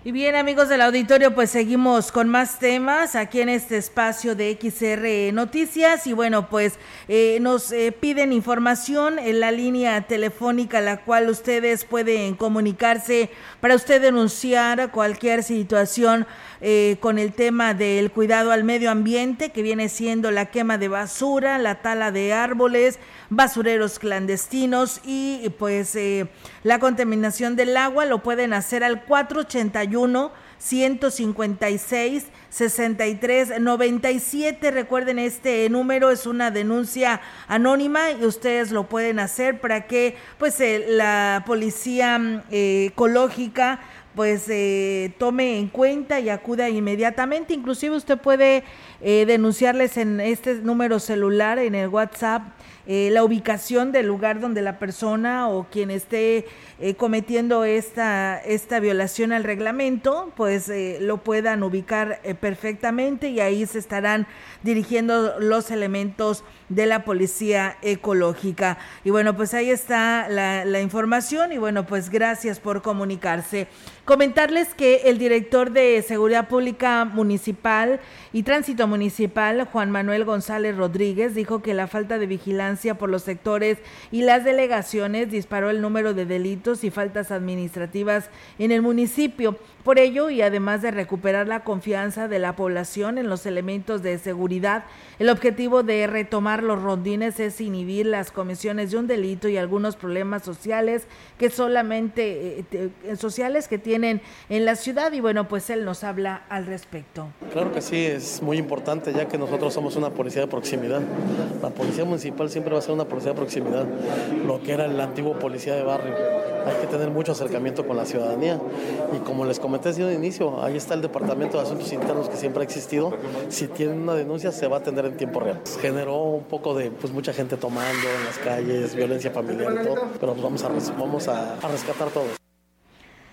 Y bien, amigos del auditorio, pues seguimos con más temas aquí en este espacio de XR Noticias. Y bueno, pues eh, nos eh, piden información en la línea telefónica, la cual ustedes pueden comunicarse para usted denunciar cualquier situación eh, con el tema del cuidado al medio ambiente, que viene siendo la quema de basura, la tala de árboles, basureros clandestinos y pues la contaminación del agua. Lo pueden hacer al 481 156 63 97. Recuerden, este número es una denuncia anónima y ustedes lo pueden hacer para que pues eh, la policía mm, eh, ecológica pues eh, tome en cuenta y acuda inmediatamente. Inclusive usted puede denunciarles en este número celular, en el WhatsApp, la ubicación del lugar donde la persona o quien esté eh, cometiendo esta, esta violación al reglamento, pues eh, lo puedan ubicar eh, perfectamente y ahí se estarán dirigiendo los elementos de la policía ecológica. Y bueno, pues ahí está la, la información y bueno, pues gracias por comunicarse. Comentarles que el director de Seguridad Pública Municipal y Tránsito Municipal, Juan Manuel González Rodríguez, dijo que la falta de vigilancia por los sectores y las delegaciones disparó el número de delitos y faltas administrativas en el municipio Por ello, y además de recuperar la confianza de la población en los elementos de seguridad, el objetivo de retomar los rondines es inhibir las comisiones de un delito y algunos problemas sociales que solamente eh, sociales que tienen en la ciudad y bueno, pues él nos habla al respecto. Claro que sí, es muy importante ya que nosotros somos una policía de proximidad. La policía municipal siempre va a ser una policía de proximidad, lo que era el antiguo policía de barrio. Hay que tener mucho acercamiento con la ciudadanía y como les comenté desde un inicio, ahí está el Departamento de Asuntos Internos que siempre ha existido. Si tienen una denuncia se va a atender en tiempo real. Generó un poco de pues mucha gente tomando en las calles, violencia familiar y todo, pero vamos a, vamos a, a rescatar todo.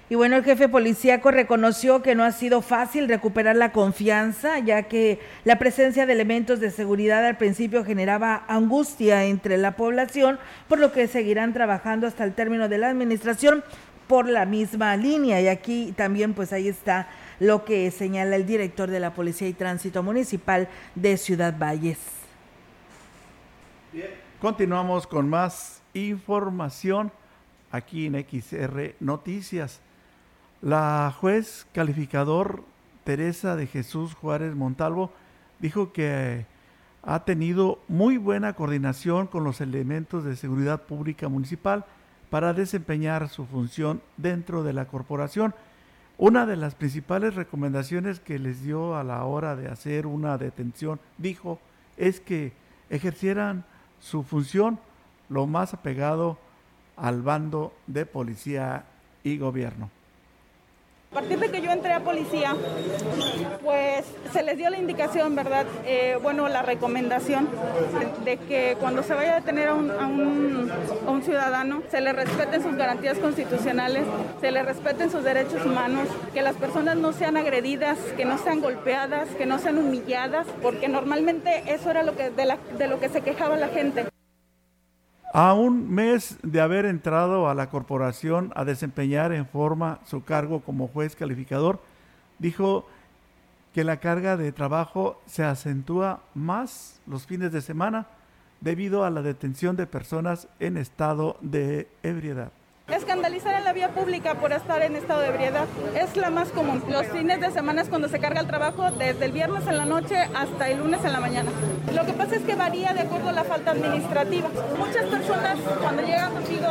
Y bueno, el jefe policíaco reconoció que no ha sido fácil recuperar la confianza, ya que la presencia de elementos de seguridad al principio generaba angustia entre la población, por lo que seguirán trabajando hasta el término de la administración por la misma línea. Y aquí también, pues ahí está lo que señala el director de la Policía y Tránsito Municipal de Ciudad Valles. Bien, continuamos con más información aquí en XR Noticias. La juez calificador Teresa de Jesús Juárez Montalvo dijo que ha tenido muy buena coordinación con los elementos de seguridad pública municipal para desempeñar su función dentro de la corporación. Una de las principales recomendaciones que les dio a la hora de hacer una detención, dijo, es que ejercieran su función lo más apegado al bando de policía y gobierno. A partir de que yo entré a policía, pues se les dio la indicación, ¿verdad? Eh, bueno, la recomendación de que cuando se vaya a detener a un, a, un, a un, ciudadano, se le respeten sus garantías constitucionales, se le respeten sus derechos humanos, que las personas no sean agredidas, que no sean golpeadas, que no sean humilladas, porque normalmente eso era lo que, de, la, de lo que se quejaba la gente. A un mes de haber entrado a la corporación a desempeñar en forma su cargo como juez calificador, dijo que la carga de trabajo se acentúa más los fines de semana debido a la detención de personas en estado de ebriedad. La vía pública por estar en estado de ebriedad es la más común. Los fines de semana es cuando se carga el trabajo desde el viernes en la noche hasta el lunes en la mañana. Lo que pasa es que varía de acuerdo a la falta administrativa. Muchas personas cuando llegan contigo,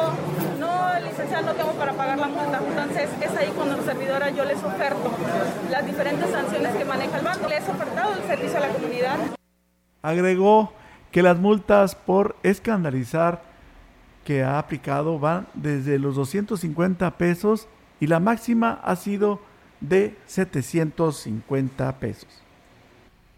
no, licenciado, no tengo para pagar la multa. Entonces es ahí cuando servidora yo les oferto las diferentes sanciones que maneja el banco. Les he ofertado el servicio a la comunidad. Agregó que las multas por escandalizar que ha aplicado van desde los 250 pesos y la máxima ha sido de 750 pesos.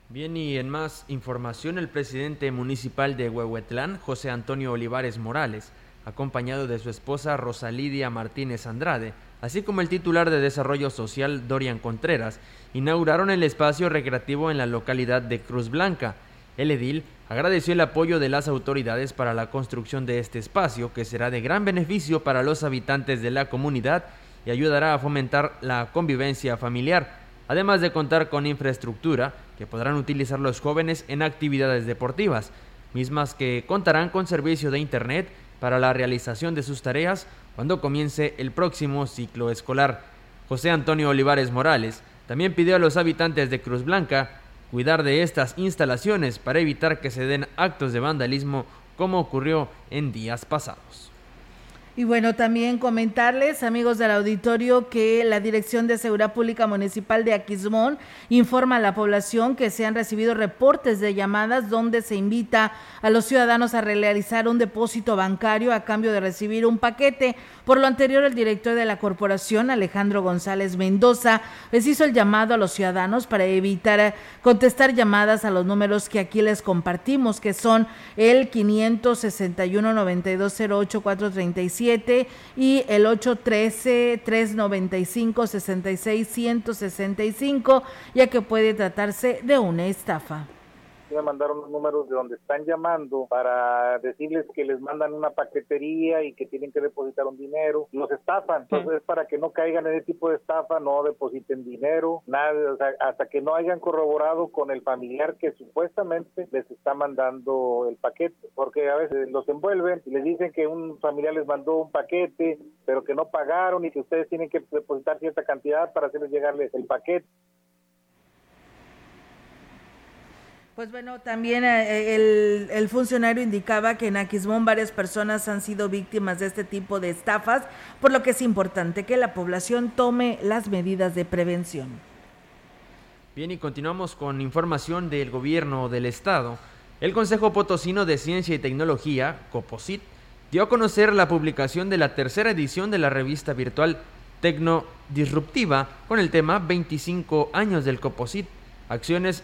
Bien, y en más información, el presidente municipal de Huehuetlán, José Antonio Olivares Morales, acompañado de su esposa Rosalidia Martínez Andrade, así como el titular de Desarrollo Social Dorian Contreras, inauguraron el espacio recreativo en la localidad de Cruz Blanca. El edil agradeció el apoyo de las autoridades para la construcción de este espacio, que será de gran beneficio para los habitantes de la comunidad y ayudará a fomentar la convivencia familiar, además de contar con infraestructura que podrán utilizar los jóvenes en actividades deportivas, mismas que contarán con servicio de Internet para la realización de sus tareas cuando comience el próximo ciclo escolar. José Antonio Olivares Morales también pidió a los habitantes de Cruz Blanca cuidar de estas instalaciones para evitar que se den actos de vandalismo como ocurrió en días pasados. Y bueno, también comentarles, amigos del auditorio, que la Dirección de Seguridad Pública Municipal de Aquismón informa a la población que se han recibido reportes de llamadas donde se invita a los ciudadanos a realizar un depósito bancario a cambio de recibir un paquete. Por lo anterior, el director de la corporación, Alejandro González Mendoza, les hizo el llamado a los ciudadanos para evitar contestar llamadas a los números que aquí les compartimos, que son el 561 9208 437 y el 813-395-66-165, ya que puede tratarse de una estafa. Me mandaron los números de donde están llamando para decirles que les mandan una paquetería y que tienen que depositar un dinero. Los estafan. Entonces, para que no caigan en ese tipo de estafa, no depositen dinero, nada, o sea, hasta que no hayan corroborado con el familiar que supuestamente les está mandando el paquete. Porque a veces los envuelven y les dicen que un familiar les mandó un paquete, pero que no pagaron y que ustedes tienen que depositar cierta cantidad para hacerles llegarles el paquete. Pues bueno, también eh, el, el, funcionario indicaba que en Aquismón varias personas han sido víctimas de este tipo de estafas, por lo que es importante que la población tome las medidas de prevención. Bien, y continuamos con información del gobierno del estado. El Consejo Potosino de Ciencia y Tecnología, COPOSIT, dio a conocer la publicación de la tercera edición de la revista virtual Tecno Disruptiva con el tema 25 años del COPOSIT, acciones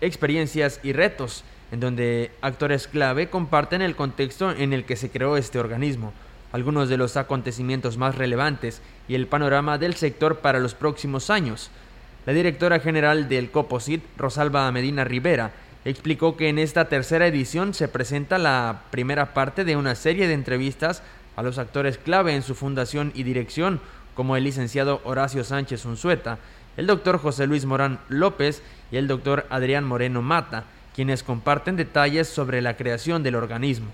experiencias y retos, en donde actores clave comparten el contexto en el que se creó este organismo, algunos de los acontecimientos más relevantes y el panorama del sector para los próximos años. La directora general del COPOSIT, Rosalba Medina Rivera, explicó que en esta tercera edición se presenta la primera parte de una serie de entrevistas a los actores clave en su fundación y dirección, como el licenciado Horacio Sánchez Unzueta, el doctor José Luis Morán López y el doctor Adrián Moreno Mata, quienes comparten detalles sobre la creación del organismo.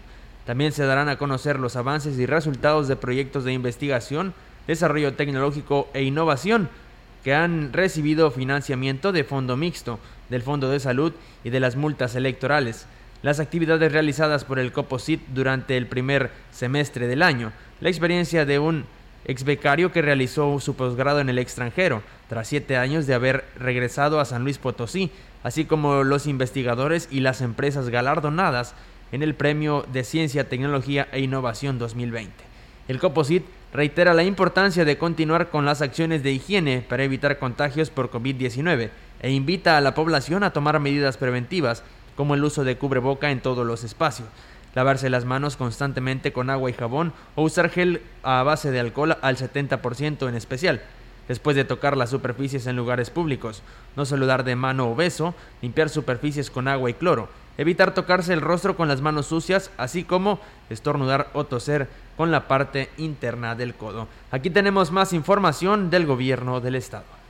También se darán a conocer los avances y resultados de proyectos de investigación, desarrollo tecnológico e innovación que han recibido financiamiento de Fondo Mixto, del Fondo de Salud y de las multas electorales. Las actividades realizadas por el COPOSIT durante el primer semestre del año, la experiencia de un ex becario que realizó su posgrado en el extranjero, tras siete años de haber regresado a San Luis Potosí, así como los investigadores y las empresas galardonadas en el Premio de Ciencia, Tecnología e Innovación 2020. El COPOSIT reitera la importancia de continuar con las acciones de higiene para evitar contagios por COVID-19 e invita a la población a tomar medidas preventivas como el uso de cubreboca en todos los espacios, lavarse las manos constantemente con agua y jabón o usar gel a base de alcohol al 70% en especial, después de tocar las superficies en lugares públicos, no saludar de mano o beso, limpiar superficies con agua y cloro, evitar tocarse el rostro con las manos sucias, así como estornudar o toser con la parte interna del codo. Aquí tenemos más información del gobierno del estado.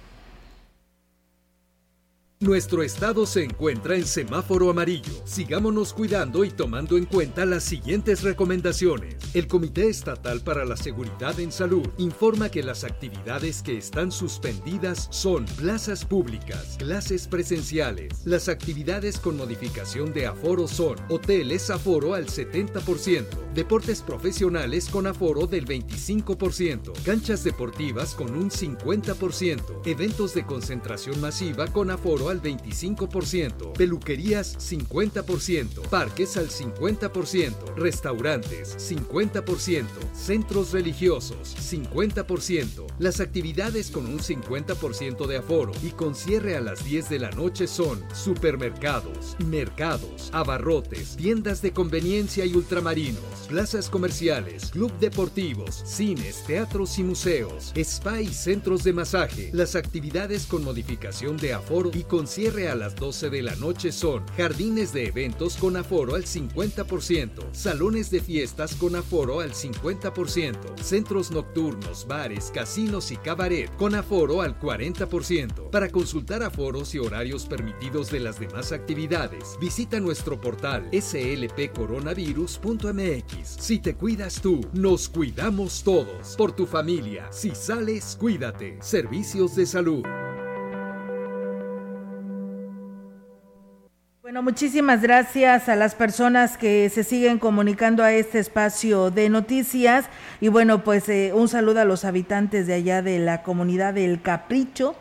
Nuestro estado se encuentra en semáforo amarillo. Sigámonos cuidando y tomando en cuenta las siguientes recomendaciones. El Comité Estatal para la Seguridad en Salud informa que las actividades que están suspendidas son plazas públicas, clases presenciales. Las actividades con modificación de aforo son hoteles aforo al 70%, deportes profesionales con aforo del 25%, canchas deportivas con un 50%, eventos de concentración masiva con aforo al 25%, peluquerías 50%, parques al 50%, restaurantes 50%, centros religiosos 50%. Las actividades con un 50% de aforo y con cierre a las 10 de la noche son supermercados, mercados, abarrotes, tiendas de conveniencia y ultramarinos, plazas comerciales, club deportivos, cines, teatros y museos, spa y centros de masaje. Las actividades con modificación de aforo y con cierre a las 12 de la noche son jardines de eventos con aforo al 50%, salones de fiestas con aforo al 50%, centros nocturnos, bares, casinos y cabaret con aforo al 40%. Para consultar aforos y horarios permitidos de las demás actividades, visita nuestro portal slpcoronavirus.mx. Si te cuidas tú, nos cuidamos todos. Por tu familia, si sales, cuídate. Servicios de salud. Bueno, muchísimas gracias a las personas que se siguen comunicando a este espacio de noticias. Y bueno, pues eh, un saludo a los habitantes de allá de la comunidad del Capricho,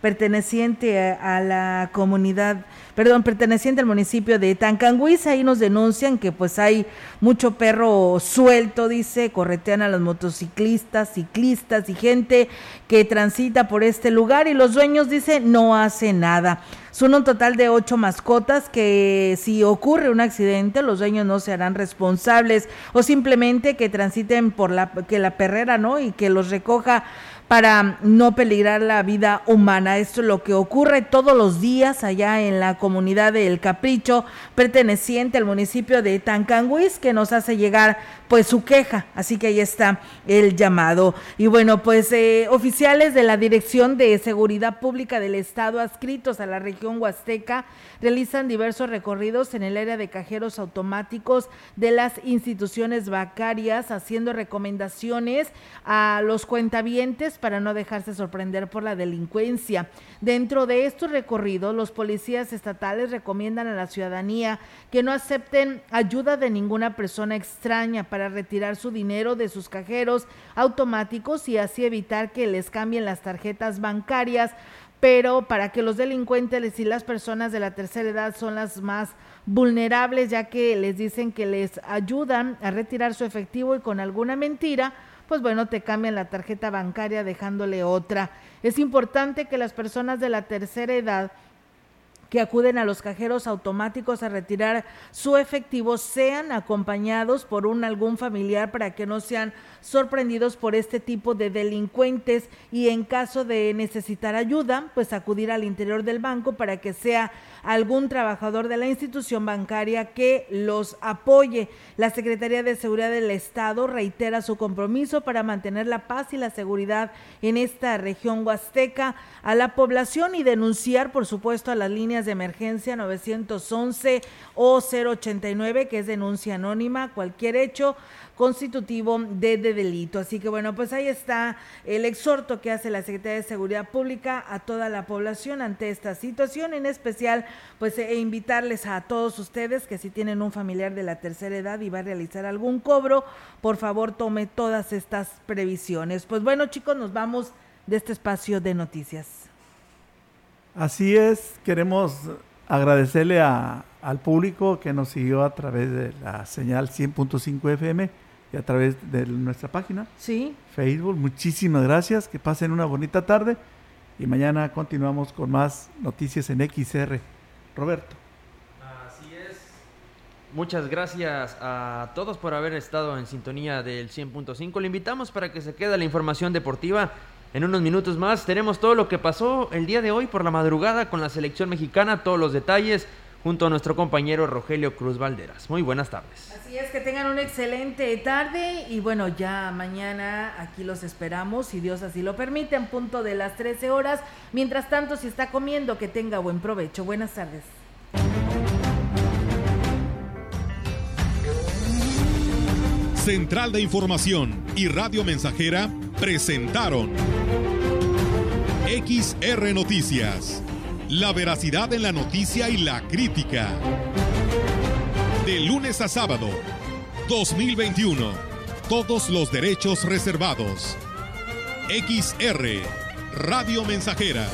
perteneciente a, la comunidad perdón, perteneciente al municipio de Tancanguis. Ahí nos denuncian que pues hay mucho perro suelto, dice, corretean a los motociclistas, ciclistas y gente que transita por este lugar y los dueños, dice, no hacen nada. Son un total de ocho mascotas que si ocurre un accidente los dueños no se harán responsables o simplemente que transiten por la que la perrera, ¿no? Y que los recoja para no peligrar la vida humana. Esto es lo que ocurre todos los días allá en la comunidad de El Capricho, perteneciente al municipio de Tancanguis, que nos hace llegar pues su queja. Así que ahí está el llamado. Y bueno, pues eh, oficiales de la Dirección de Seguridad Pública del Estado adscritos a la región Huasteca realizan diversos recorridos en el área de cajeros automáticos de las instituciones bancarias, haciendo recomendaciones a los cuentavientes para no dejarse sorprender por la delincuencia. Dentro de estos recorridos, los policías estatales recomiendan a la ciudadanía que no acepten ayuda de ninguna persona extraña para retirar su dinero de sus cajeros automáticos y así evitar que les cambien las tarjetas bancarias pero para que los delincuentes y las personas de la tercera edad son las más vulnerables, ya que les dicen que les ayudan a retirar su efectivo y con alguna mentira, pues bueno, te cambian la tarjeta bancaria dejándole otra. Es importante que las personas de la tercera edad que acuden a los cajeros automáticos a retirar su efectivo sean acompañados por un algún familiar para que no sean sorprendidos por este tipo de delincuentes. Y en caso de necesitar ayuda, pues acudir al interior del banco para que sea algún trabajador de la institución bancaria que los apoye. La Secretaría de Seguridad del Estado reitera su compromiso para mantener la paz y la seguridad en esta región huasteca a la población y denunciar, por supuesto, a las líneas de emergencia 911 o 089, que es denuncia anónima, cualquier hecho constitutivo de, delito. Así que bueno, pues ahí está el exhorto que hace la Secretaría de Seguridad Pública a toda la población ante esta situación, en especial pues e invitarles a todos ustedes que si tienen un familiar de la tercera edad y va a realizar algún cobro, por favor tome todas estas previsiones. Pues bueno chicos, nos vamos de este espacio de noticias. Así es, queremos agradecerle al público que nos siguió a través de la señal 100.5 FM y a través de nuestra página. Sí. Facebook. Muchísimas gracias. Que pasen una bonita tarde. Y mañana continuamos con más noticias en XR. Roberto. Así es. Muchas gracias a todos por haber estado en sintonía del 100.5. Le invitamos para que se quede la información deportiva. En unos minutos más tenemos todo lo que pasó el día de hoy por la madrugada con la selección mexicana, todos los detalles junto a nuestro compañero Rogelio Cruz Valderas. Muy buenas tardes. Así es, que tengan una excelente tarde y bueno, ya mañana aquí los esperamos, si Dios así lo permite, en punto de las 13 horas. Mientras tanto, si está comiendo, que tenga buen provecho. Buenas tardes. Central de Información y Radio Mensajera presentaron XR Noticias la veracidad en la noticia y la crítica. De lunes a sábado, 2021. Todos los derechos reservados. XR, Radio Mensajera.